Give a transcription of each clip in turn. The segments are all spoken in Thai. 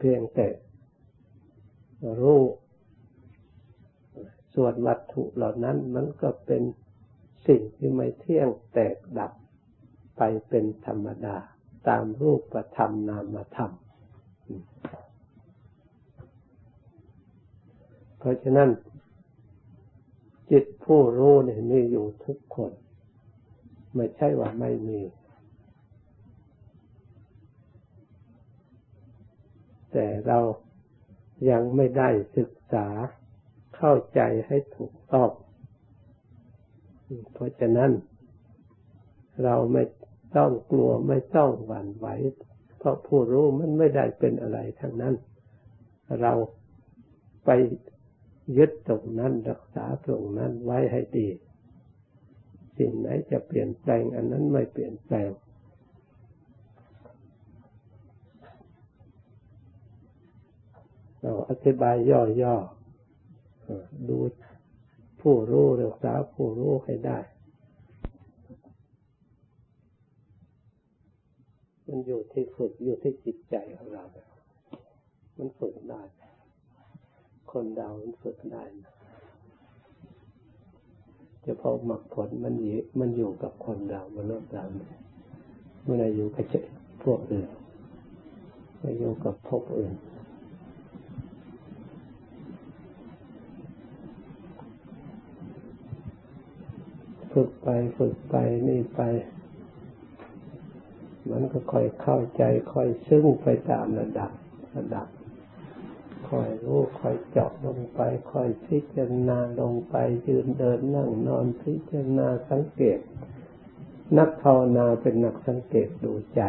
เพียงแต่รู้ส่วนวัตถุเหล่านั้นมันก็เป็นสิ่งที่ไม่เที่ยงแตกดับไปเป็นธรรมดา ตามรูปธรรมนามธรรม เพราะฉะนั้น จิตผู้รู้เนี่ยมีอยู่ทุกคน ไม่ใช่ว่าไม่มี แต่เรายังไม่ได้ศึกษาเข้าใจให้ถูกต้อง เพราะฉะนั้น เราไม่ต้องกลัวไม่ต้องหวั่นไหว เพราะผู้รู้มันไม่ได้เป็นอะไรทั้งนั้น เราไปยึดตรงนั้นรักษาตรงนั้นไว้ให้ดี สิ่งไหนจะเปลี่ยนแปลงอันนั้นไม่เปลี่ยนแปลง เราอธิบายย่อๆดูผู้รู้รักษาผู้รู้ให้ได้ มันอยู่ที่ฝึกอยู่ที่จิตใจของเรา มันฝึกได้ คนเรามันฝึกได้นะจะพอหมักผลมันอยู่มันอยู่กับคนเรามันนอกเราเมื่อไรอยู่กับพวกอื่นไม่อยู่กับพวกอื่น ฝึกไปฝึกไปนี่ไป มันก็ค่อยเข้าใจค่อยซึ้งไปตามระดับระดับค่อยรู้ค่อยเจาะลงไปค่อยพิจารณาลงไป ยืนเดินนั่งนอนพิจารณาสังเกต นักภาวนาเป็นนักสังเกตดูใจ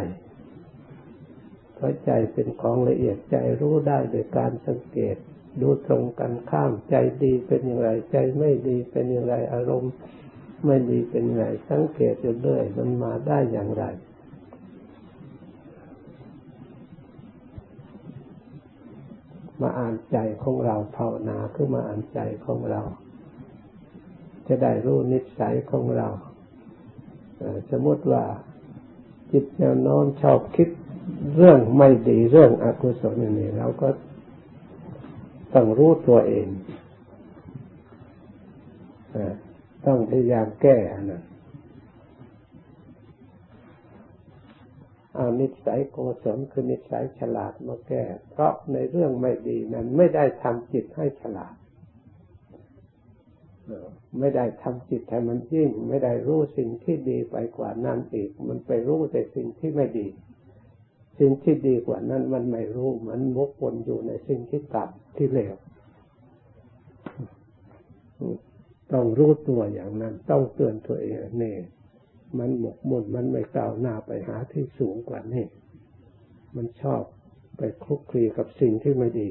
เพราะใจเป็นของละเอียดใจรู้ได้โดยการสังเกต ดูตรงกันข้ามใจดีเป็นอย่างไร ใจไม่ดีเป็นอย่างไรอารมณ์ ไม่ดีเป็นไง สังเกตอยู่เรื่อยมันมาได้อย่างไร มาอ่านใจของเราภาวนาคือมาอ่านใจของเรา จะได้รู้นิสัยของเราสมมติว่าจิตแนวโน้มชอบคิดเรื่องไม่ดีเรื่องอกุศลนี่เราก็ต้องรู้ตัวเอง ต้องพยายามแก้นะเอานิสัยโกศลคือนิสัยฉลาดมาแก้ เพราะในเรื่องไม่ดีนั้น ไม่ได้ทำจิตให้ฉลาด ไม่ได้ทำจิตให้มันยิ่ง ไม่ได้รู้สิ่งที่ดีไปกว่านั้นอีก มันไปรู้แต่สิ่งที่ไม่ดี สิ่งที่ดีกว่านั้นมันไม่รู้ มันมกวนอยู่ในสิ่งที่ต่ำที่เลว ต้องรู้ตัวอย่างนั้น ต้องเตือนตัวเองนี่มันหมกมุ่นมันไม่ก้าวหน้าไปหาที่สูงกว่านี่มันชอบไปคลุกคลีกับสิ่งที่ไม่ดี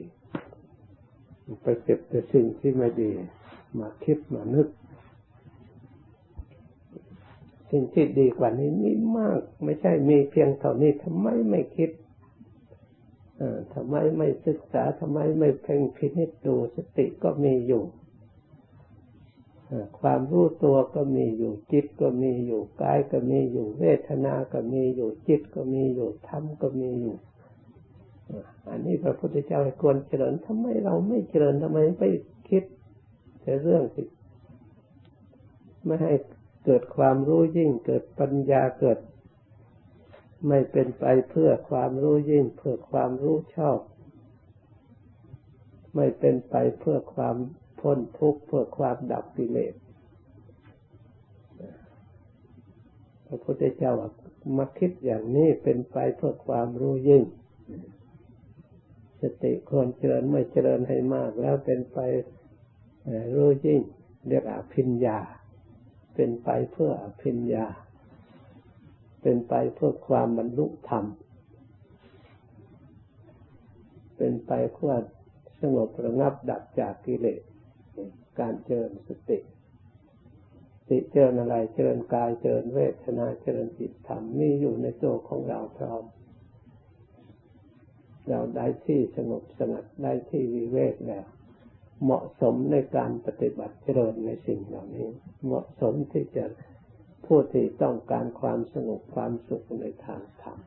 ไปเก็บแต่สิ่งที่ไม่ดี มาคิดมานึก สิ่งที่ดีกว่านี้มีมาก ไม่ใช่มีเพียงเท่านี้ทำไมไม่คิดทำไมไม่ศึกษาทำไมไม่เพ่งพินิจดูสติก็มีอยู่ ความรู้ตัวก็มีอยู่จิตก็มีอยู่กายก็มีอยู่เวทนาก็มีอยู่จิตก็มีอยู่ธรรมก็มีอยู่ อันนี้พระพุทธเจ้าให้ควรเจริญทำไมเราไม่เจริญทำไมไปคิดแต่เรื่องที่ไม่ให้เกิดความรู้ยิ่ง เกิดปัญญาเกิด ไม่เป็นไปเพื่อความรู้ยิ่ง เพื่อความรู้ชอบ ไม่เป็นไปเพื่อความ พ้นทุกข์เพื่อความดับกิเลสพระพุทธเจ้ามาคิดอย่างนี้เป็นไปเพื่อความรู้ยิ่ง สติควรเจริญไม่เจริญให้มาก แล้วเป็นไปรู้ยิ่ง เรียกอภิญญา เป็นไปเพื่ออภิญญา เป็นไปเพื่อความบรรลุธรรม เป็นไปเพื่อสงบระงับดับจากกิเลส การเจริญสติติเจริญอะไรเจริญกายเจริญเวทนาเจริญจิตธรรมมีอยู่ในตัวของเราพร้อม เราได้ที่สงบสงัดได้ที่วิเวกแล้ว เหมาะสมในการปฏิบัติเจริญในสิ่งเหล่านี้ เหมาะสมที่จะผู้ที่ต้องการความสงบความสุขในทางธรรม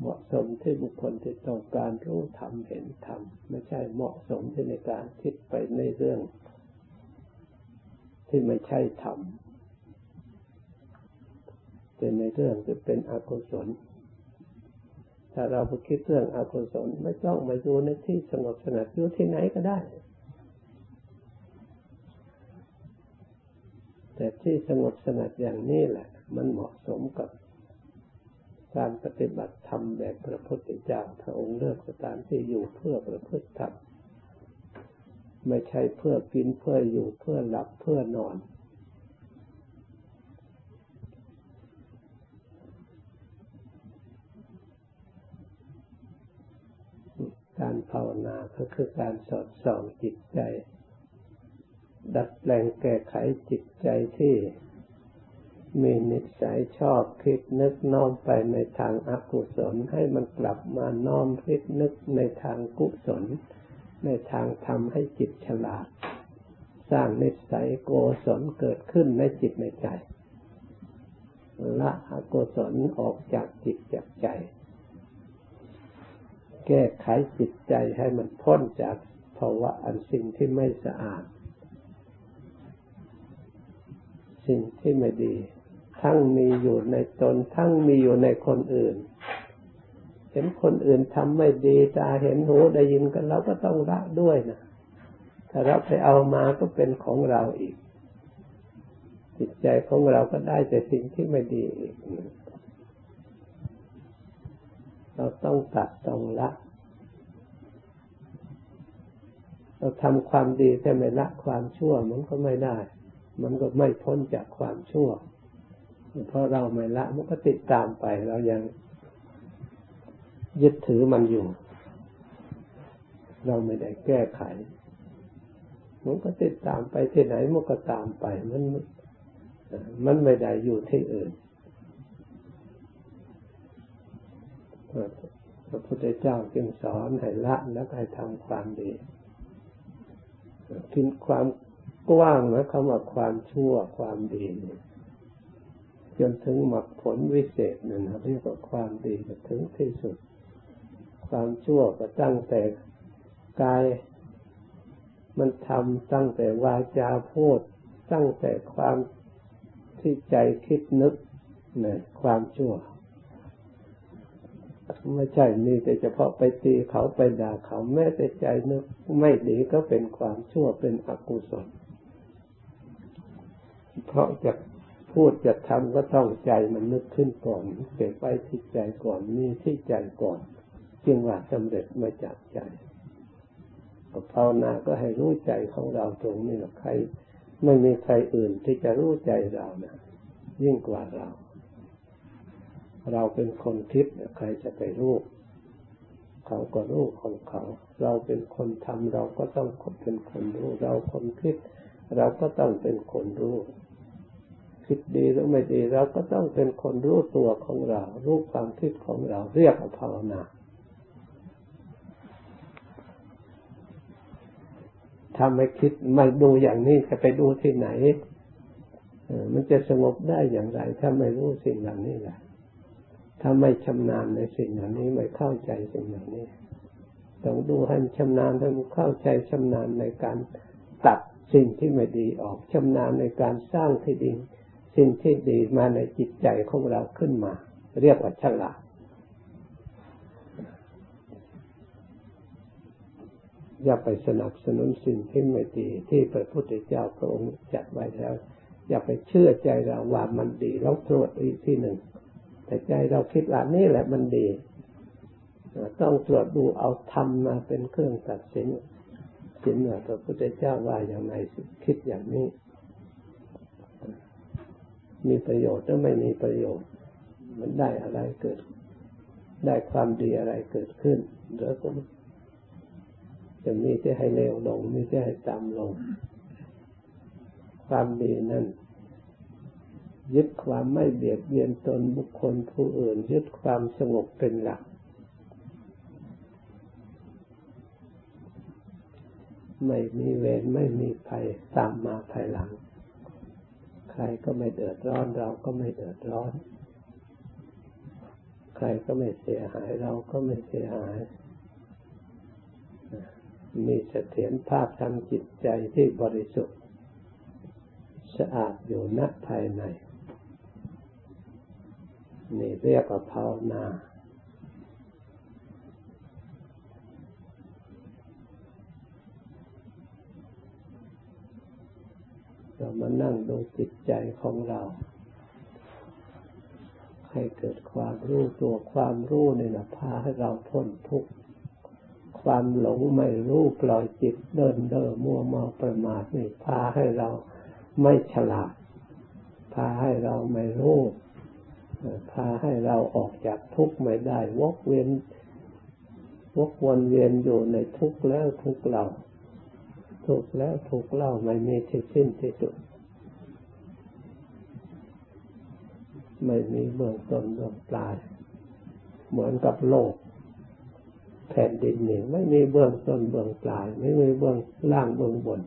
เหมาะสมที่บุคคลที่ต้องการรู้ธรรมเห็นธรรมไม่ใช่เหมาะสมที่ในการคิดไปในเรื่อง ที่ไม่ใช่ธรรมเป็นในเรื่องที่เป็นอกุศลถ้าเราไปคิดเรื่องอกุศลไม่ต้องมาอยู่ในที่สงบสงัดอยู่ที่ไหนก็ได้ แต่ที่สงบสงัดอย่างนี้แหละ มันเหมาะสมกับ การปฏิบัติธรรมแบบพระพุทธเจ้าพระองค์เลือกสถานที่อยู่เพื่อประพฤติธรรมไม่ใช่เพื่อกินเพื่ออยู่เพื่อหลับเพื่อนอน การภาวนาก็คือการสอดส่องจิตใจ ดัดแปลงแก้ไขจิตใจที่ มีนิสัยชอบคิดนึกน้อมไปในทางอากุศล ให้มันกลับมาน้อมคิดนึกในทางกุศล ในทางทำให้จิตฉลาด สร้างนิสัยโกศลเกิดขึ้นในจิตในใจละอกุศลออกจากจิตจากใจ แก้ไขจิตใจให้มันพ้นจากภาวะอันสิ่งที่ไม่สะอาด สิ่งที่ไม่ดี ทั้งมีอยู่ในตน ทั้งมีอยู่ในคนอื่น เห็นคนอื่นทำไม่ดีตาเห็นหูได้ยินกันเราก็ต้องละด้วยนะถ้าเราไปเอามาก็เป็นของเราอีก จิตใจของเราก็ได้แต่สิ่งที่ไม่ดีอีกเราต้องตัดต้องละเราทำความดีแต่ไม่ละความชั่วมันก็ไม่ได้ มันก็ไม่พ้นจากความชั่ว เพราะเราไม่ละมันก็ติดตามไป เรายังยึดถือมันอยู่ เราไม่ได้แก้ไข มันก็ติดตามไปที่ไหนมันก็ตามไป มันมันไม่ได้อยู่ที่อื่นพระพุทธเจ้าจึงสอนให้ละแล้วให้ทำความดีคิดความกว้างนะคำว่าความชั่วความดีเนี่ย จนถึงหมักผลวิเศษนั่นเรียกว่าความดีถึงที่สุด ความชั่วก็ตั้งแต่กายมันทำตั้งแต่วาจาพูด ตั้งแต่ความที่ใจคิดนึกเนี่ยความชั่ว ไม่ใช่มีแต่เฉพาะไปตีเขาไปด่าเขาแม้แต่ใจนึก ไม่ดีก็เป็นความชั่วเป็นอกุศล เพราะจะ พูดจะทำก็ต้องใจมันนึกขึ้นก่อนเก็บไว้ที่ใจก่อนมีที่ใจก่อน จึงว่าสำเร็จมาจากใจภาวนาก็ให้รู้ใจของเราตรงนี้แหละใคร ไม่มีใครอื่นที่จะรู้ใจเรานะยิ่งกว่าเรา เราเป็นคนคิดใครจะไปรู้เขาก็รู้ของเขา เราเป็นคนทำเราก็ต้องเป็นคนรู้ เราคนคิด เราก็ต้องเป็นคนรู้ คิดดีหรือไม่ดีเราก็ต้องเป็นคนรู้ตัวของเรา รู้ความคิดของเราเรียกว่าภาวนาถ้าไม่คิดไม่ดูอย่างนี้จะไปดูที่ไหนมันจะสงบได้อย่างไร ถ้าไม่รู้สิ่งเหล่านี้แหละถ้าไม่ชำนาญในสิ่งเหล่านี้ไม่เข้าใจสิ่งเหล่านี้ ต้องดูให้ชำนาญให้เข้าใจชำนาญในการตัดสิ่งที่ไม่ดีออกชำนาญในการสร้างที่ดี สิ่งที่ดีมาในจิตใจของเราขึ้นมา เรียกว่าฉลาดอย่าไปสนับสนุนสิ่งที่ไม่ดีที่พระพุทธเจ้าพระองค์จัดไว้แล้ว อย่าไปเชื่อใจเราว่ามันดีเราตรวจอีกที่หนึ่ง แต่ใจเราคิดว่านี่แหละมันดี ต้องตรวจดูเอาธรรมมาเป็นเครื่องตัดสินสินว่าพระพุทธเจ้าว่าอย่างไรคิดอย่างนี้ มีประโยชน์หรือไม่มีประโยชน์ มันได้อะไรเกิด ได้ความดีอะไรเกิดขึ้นหรือก็จะมีที่ให้เร็วลงมีที่ให้ต่ำลง ความดีนั้นยึดความไม่เบียดเบียนตนบุคคลผู้อื่น ยึดความสงบเป็นหลัก ไม่มีเวรไม่มีภัยตามมาภายหลัง รก็ไม่เดือดร้อนเราก็ไม่เดือดร้อน ใครก็ไม่เสียหายเราก็ไม่เสียหาย มีเสถียรภาพทางจิตใจที่บริสุทธิ์ สะอาดอยู่ณภายใน นี่เรียกว่าภาวนา เรามานั่งดูจิตใจของเรา ให้เกิดความรู้ตัวความรู้นี่นะพาให้เราพ้นทุกข์ความหลงไม่รู้ปล่อยจิตเดินเดินมัวเมาประมาทนี่พาให้เราไม่ฉลาด พาให้เราไม่รู้พาให้เราออกจากทุกข์ไม่ได้วกเวียนวกวนเวียนอยู่ในทุกข์แล้วทุกข์เรา ถูกแล้วถูกเล่าไม่มีที่สิ้นที่สุด ไม่มีเบื้องต้นเบื้องปลาย เหมือนกับโลก แผ่นดินนี่ไม่มีเบื้องต้นเบื้องปลาย ไม่มีเบื้องล่างเบื้องบน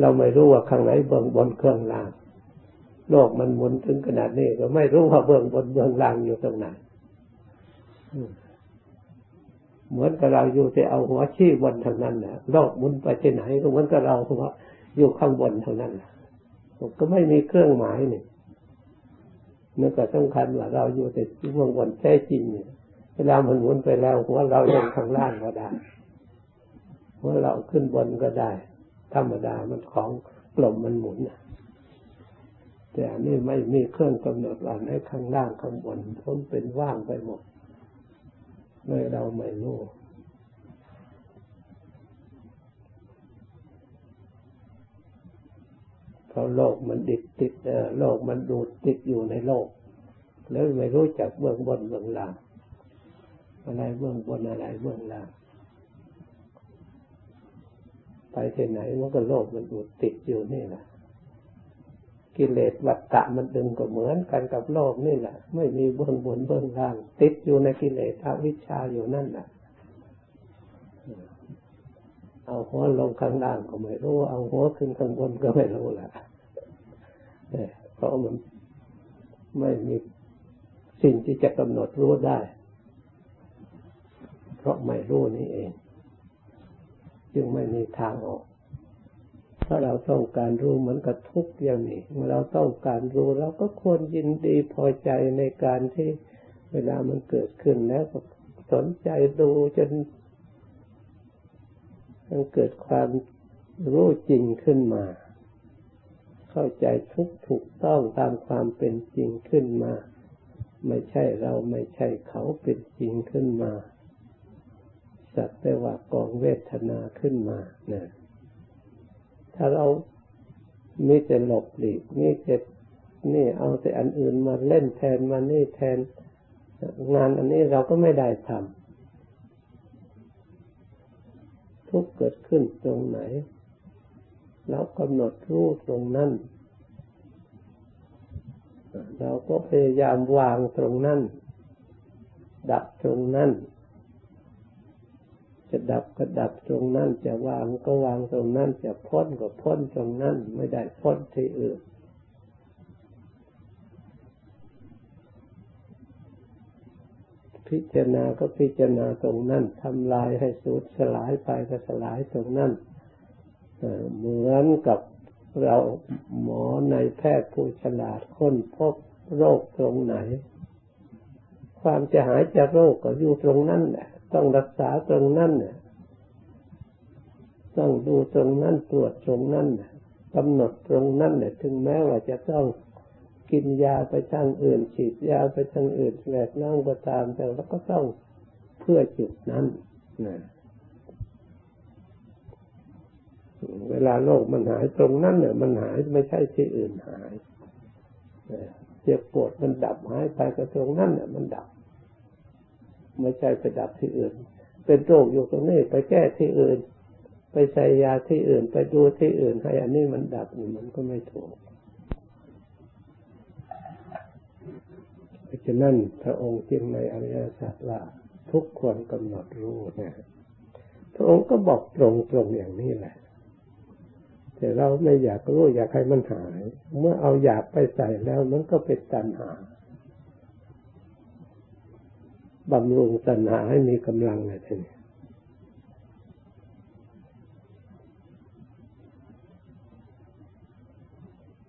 เราไม่รู้ว่าข้างไหนเบื้องบนเครื่องล่าง โลกมันหมุนถึงขนาดนี้ก็ไม่รู้ว่าเบื้องบนเบื้องล่างอยู่ตรงไหนเหมือนกับเราอยู่ที่เอาหัวชี้บนทางนั้นแหละโลกหมุนไปที่ไหนก็เหมือนกับเราหัวอยู่ข้างบนทางนั้นแหละก็ไม่มีเครื่องหมายนี่นั่นก็สำคัญว่าเราอยู่แต่เบื้องบนแท้จริงเนี่ยเวลามันหมุนไปแล้วหัวเรายังข้างล่างก็ได้หัวเราขึ้นบนก็ได้ ธรรมดามันของกลมมันหมุนนะ แต่อันนี้ไม่มีเครื่องกำหนดว่าในข้างล่างข้างบนพ้นเป็นว่างไปหมดเลยเราไม่รู้เพราะโลกมันดิดติดโลกมันดูดติดอยู่ในโลก แล้วไม่รู้จักเบื้องบนเบื้องล่างอะไรเบื้องบนอะไรเบื้องล่างไปที่ไหนมันก็โลกมันดูดติดอยู่นี่แหละ กิเลสวัฏฏะมันดึงก็เหมือนกันกับโลกนี่แหละ ไม่มีเบื้องบนเบื้องล่าง ติดอยู่ในกิเลสอวิชชาอยู่นั่นแหละเอาหัวลงข้างล่างก็ไม่รู้ เอาหัวขึ้นข้างบนก็ไม่รู้แหละเพราะมันไม่มีสิ่งที่จะกำหนดรู้ได้ เพราะไม่รู้นี่เอง จึงไม่มีทางออก ถ้าเราต้องการรู้เหมือนกับทุกอย่างนี้เมื่อเราต้องการรู้เราก็ควรยินดีพอใจในการที่เวลามันเกิดขึ้นแล้วก็สนใจดูจนมันเกิดความรู้จริงขึ้นมา เข้าใจทุกถูกต้องตามความเป็นจริงขึ้นมา ไม่ใช่เราไม่ใช่เขาเป็นจริงขึ้นมา สัตว์แต่ว่ากองเวทนาขึ้นมาเนี่ย ถ้าเรามีแต่หลบหลีกมีแต่นี่เอาแต่อันอื่นมาเล่นแทนมานี่แทนงานอันนี้เราก็ไม่ได้ทำทุกเกิดขึ้นตรงไหนเรากำหนดรู้ตรงนั้น เราก็พยายามวางตรงนั้น ดับตรงนั้น จะดับก็ดับตรงนั้นจะวางก็วางตรงนั้นจะพ้นก็พ้นตรงนั้นไม่ได้พ้นที่อื่นพิจารณาก็พิจารณาตรงนั้นทำลายให้สูญสลายไปก็สลายตรงนั้นเหมือนกับเราหมอในแพทย์ผู้ฉลาดค้นพบโรคตรงไหน ความจะหายจากโรคก็อยู่ตรงนั้นแหละ ต้องรักษาตรงนั้นเนี่ยต้องดูตรงนั้นตรวจตรงนั้นกำหนดตรงนั้นเนี่ยถึงแม้ว่าจะต้องกินยาไปทางอื่น ฉีดยาไปทางอื่นแหลกน้ำก็ตามแต่เราก็ต้องเพื่อจุดนั้นนะเวลาโรคมันหายตรงนั้นเนี่ยมันหายไม่ใช่ที่อื่นหายเจ็บปวดมันดับหายไปก็ตรงนั้นเนี่ยมันดับ ไม่ใช่ไปดับที่อื่น เป็นโรคอยู่ตรงนี้ไปแก้ที่อื่น ไปใส่ยาที่อื่น ไปดูที่อื่น ให้อันนี้มันดับมันก็ไม่ถูกเพราะฉะนั้นพระองค์จึงในอริยสัจว่าทุกควรกำหนดรู้นะพระองค์ก็บอกตรงตรงอย่างนี้แหละแต่เราไม่อยากรู้อยากให้มันหาย เมื่อเอาอยากไปใส่แล้วมันก็เป็นตัณหา บำรุงตัณหาให้มีกำลังเลยทีนี้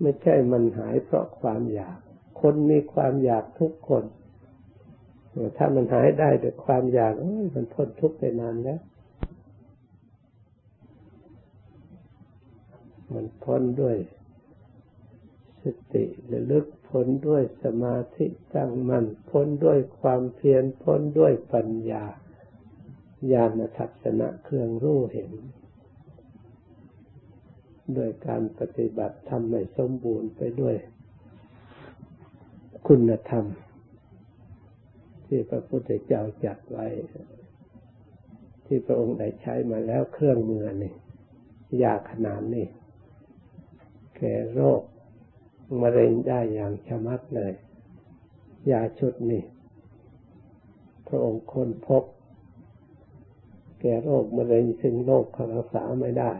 ไม่ใช่มันหายเพราะความอยาก คนมีความอยากทุกคน ถ้ามันหายได้ด้วยความอยากมันพ้นทุกข์ไปนานแล้ว มันพ้นด้วย สติระลึกพ้นด้วยสมาธิตั้งมัน่นพ้นด้วยความเพียรพ้นด้วยปัญญาญาณทัศนะเครื่องรู้เห็น โดยการปฏิบัติทำให้สมบูรณ์ไปด้วยคุณธรรม ที่พระพุทธเจ้าจัดไว้ ที่พระองค์ได้ใช้มาแล้วเครื่องมือนี่ยาขนาดนี้แก่โรค มะเร็งได้อย่างชมัดเลยยาชุดนี้ พระองค์ค้นพบ แก่โรคมะเร็งซึ่งโรครักษาไม่ได้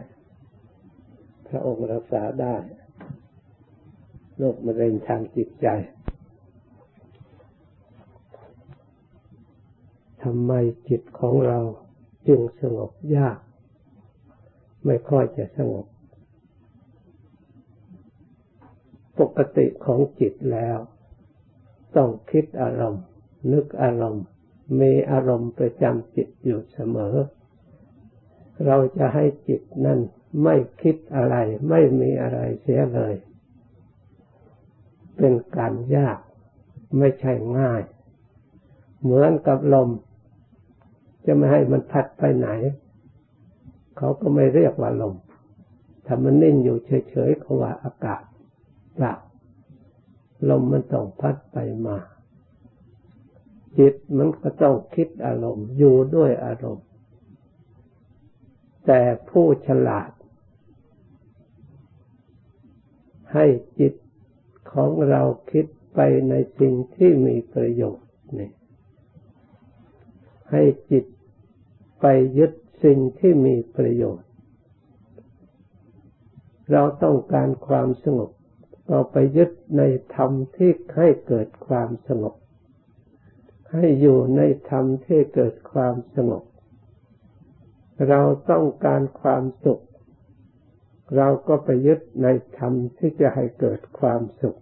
พระองค์รักษาได้โรคมะเร็งทางจิตใจทำไมจิตของเราจึงสงบยาก ไม่ค่อยจะสงบ ปกติของจิตแล้ว ต้องคิดอารมณ์ นึกอารมณ์มีอารมณ์ประจำจิตอยู่เสมอ เราจะให้จิตนั่นไม่คิดอะไร ไม่มีอะไรเสียเลย เป็นการยากไม่ใช่ง่าย เหมือนกับลม จะไม่ให้มันพัดไปไหน เขาก็ไม่เรียกว่าลมถ้ามันนิ่งอยู่เฉยๆเขาว่าอากาศ เปล่าลมมันต้องพัดไปมา จิตมันก็ต้องคิดอารมณ์อยู่ด้วยอารมณ์ แต่ผู้ฉลาด ให้จิตของเราคิดไปในสิ่งที่มีประโยชน์นี่ให้จิตไปยึดสิ่งที่มีประโยชน์ เราต้องการความสงบ เราไปยึดในธรรมที่ให้เกิดความสงบ ให้อยู่ในธรรมที่เกิดความสงบ เราต้องการความสุข เราก็ไปยึดในธรรมที่จะให้เกิดความสุข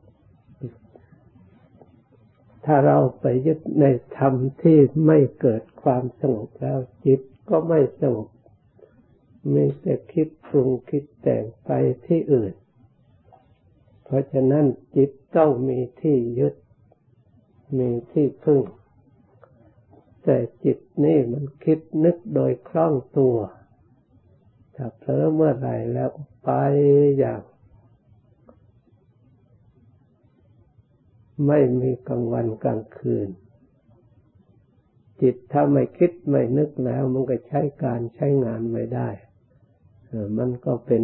ถ้าเราไปยึดในธรรมที่ไม่เกิดความสงบแล้วจิตก็ไม่สงบมีแต่คิดปรุงคิดแต่งไปที่อื่น ราะฉะนั้นจิตต้องมีที่ยึด มีที่พึ่ง แต่จิตนี่มันคิดนึกโดยคล่องตัวถ้าเผลอเมื่อไรแล้วไปอย่าง ไม่มีกลางวันกลางคืน จิตถ้าไม่คิดไม่นึกแล้วมันก็ใช้การใช้งานไม่ได้ มันก็เป็น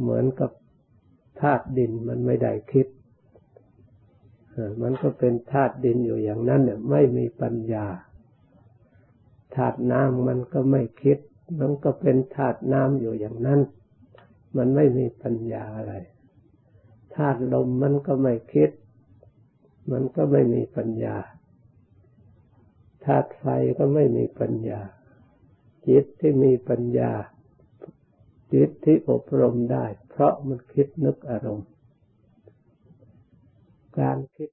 เหมือนกับ ธาตุดินมันไม่ได้คิดมันก็เป็นธาตุดินอยู่อย่างนั้นเนี่ยไม่มีปัญญาธาตุน้ำมันก็ไม่คิด มันก็เป็นธาตุน้ำอยู่อย่างนั้น มันไม่มีปัญญาอะไรธาตุลมมันก็ไม่คิด มันก็ไม่มีปัญญาธาตุไฟก็ไม่มีปัญญา จิตที่มีปัญญา จิตที่อบรมได้ เพราะมันคิดนึกอารมณ์ การคิด